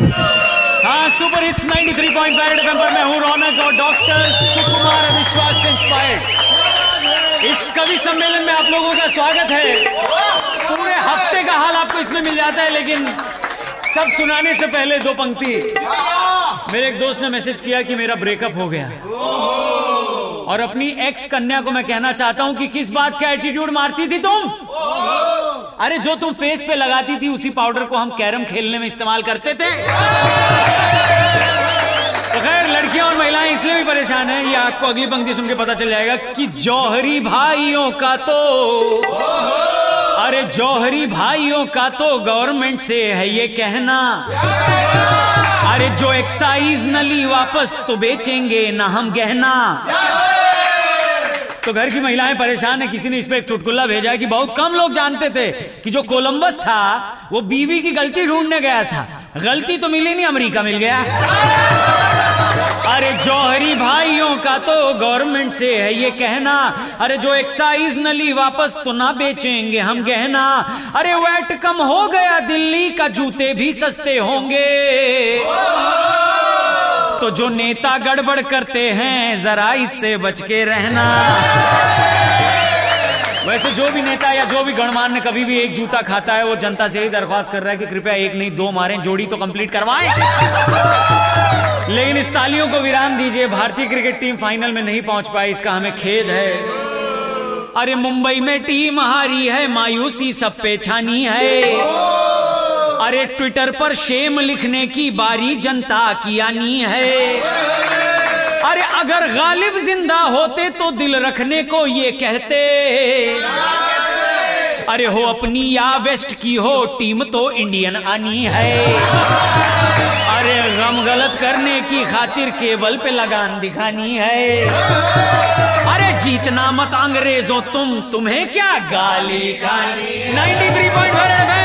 हाँ super hits 93.5 point पर मैं हूँ रौनक और डॉक्टर सुकुमार विश्वास से इंस्पायर्ड इस कवि सम्मेलन में आप लोगों का स्वागत है। पूरे हफ़्ते का हाल आपको इसमें मिल जाता है, लेकिन सब सुनाने से पहले दो पंक्ति। मेरे एक दोस्त ने मैसेज किया कि मेरा ब्रेकअप हो गया। और अपनी एक्स कन्या को मैं कहना चाहता हूँ कि किस बात का एटीट्यूड मारती थी तुम? अरे, जो तुम फेस पे लगाती थी, उसी पाउडर को हम कैरम खेलने में इस्तेमाल करते थे। तो खैर, लड़कियाँ और महिलाएँ इसलिए भी परेशान हैं, ये आपको अगली पंक्ति सुन के पता चल जाएगा कि जौहरी भाइयों का तो अरे, जौहरी भाइयों का तो गवर्नमेंट से है ये कहना। अरे, जो एक्साइज न ली वापस तो बेचेंगे, ना हम गहना। तो घर की महिलाएँ परेशान है। किसी ने इस पे एक चुटकुल्ला भेजा है कि बहुत कम लोग जानते थे कि जो कोलंबस था, वो बीवी की गलती ढूँढने गया था। गलती तो मिली नहीं, अमेरिका मिल गया। अरे जौहरी भाइयों का तो गवर्नमेंट से है ये कहना। अरे जो एक्साइज न ली वापस तो ना बेचेंगे हम गहना। अरे वेट कम हो गया, दिल्ली का जूते भी सस्ते होंगे। तो जो नेता गड़बड़ करते हैं, जरा इससे बच के रहना। वैसे जो भी नेता या जो भी गणमान्य कभी भी एक जूता खाता है, वो जनता से ही दरख्वास्त कर रहा है कि कृपया एक नहीं, दो मारें, जोड़ी तो कंप्लीट करवाएँ। लेकिन इस तालियों को विराम दीजिए, भारतीय क्रिकेट टीम फाइनल में नहीं पहुँच पाई, इसका हमें खेद है। अरे मुंबई में टीम हारी है, मायूसी सब पे छानी है। अरे ट्विटर पर शेम लिखने की बारी जनता की आनी है। अरे अगर गालिब ज़िंदा होते तो दिल रखने को ये कहते। अरे हो अपनी या वेस्ट की हो टीम तो इंडियन आनी है। अरे गम गलत करने की खातिर केबल पे लगान दिखानी है। अरे जीतना मत अंग्रेज़ों, तुम तुम्हें क्या गाली गाली 93.4 एफएम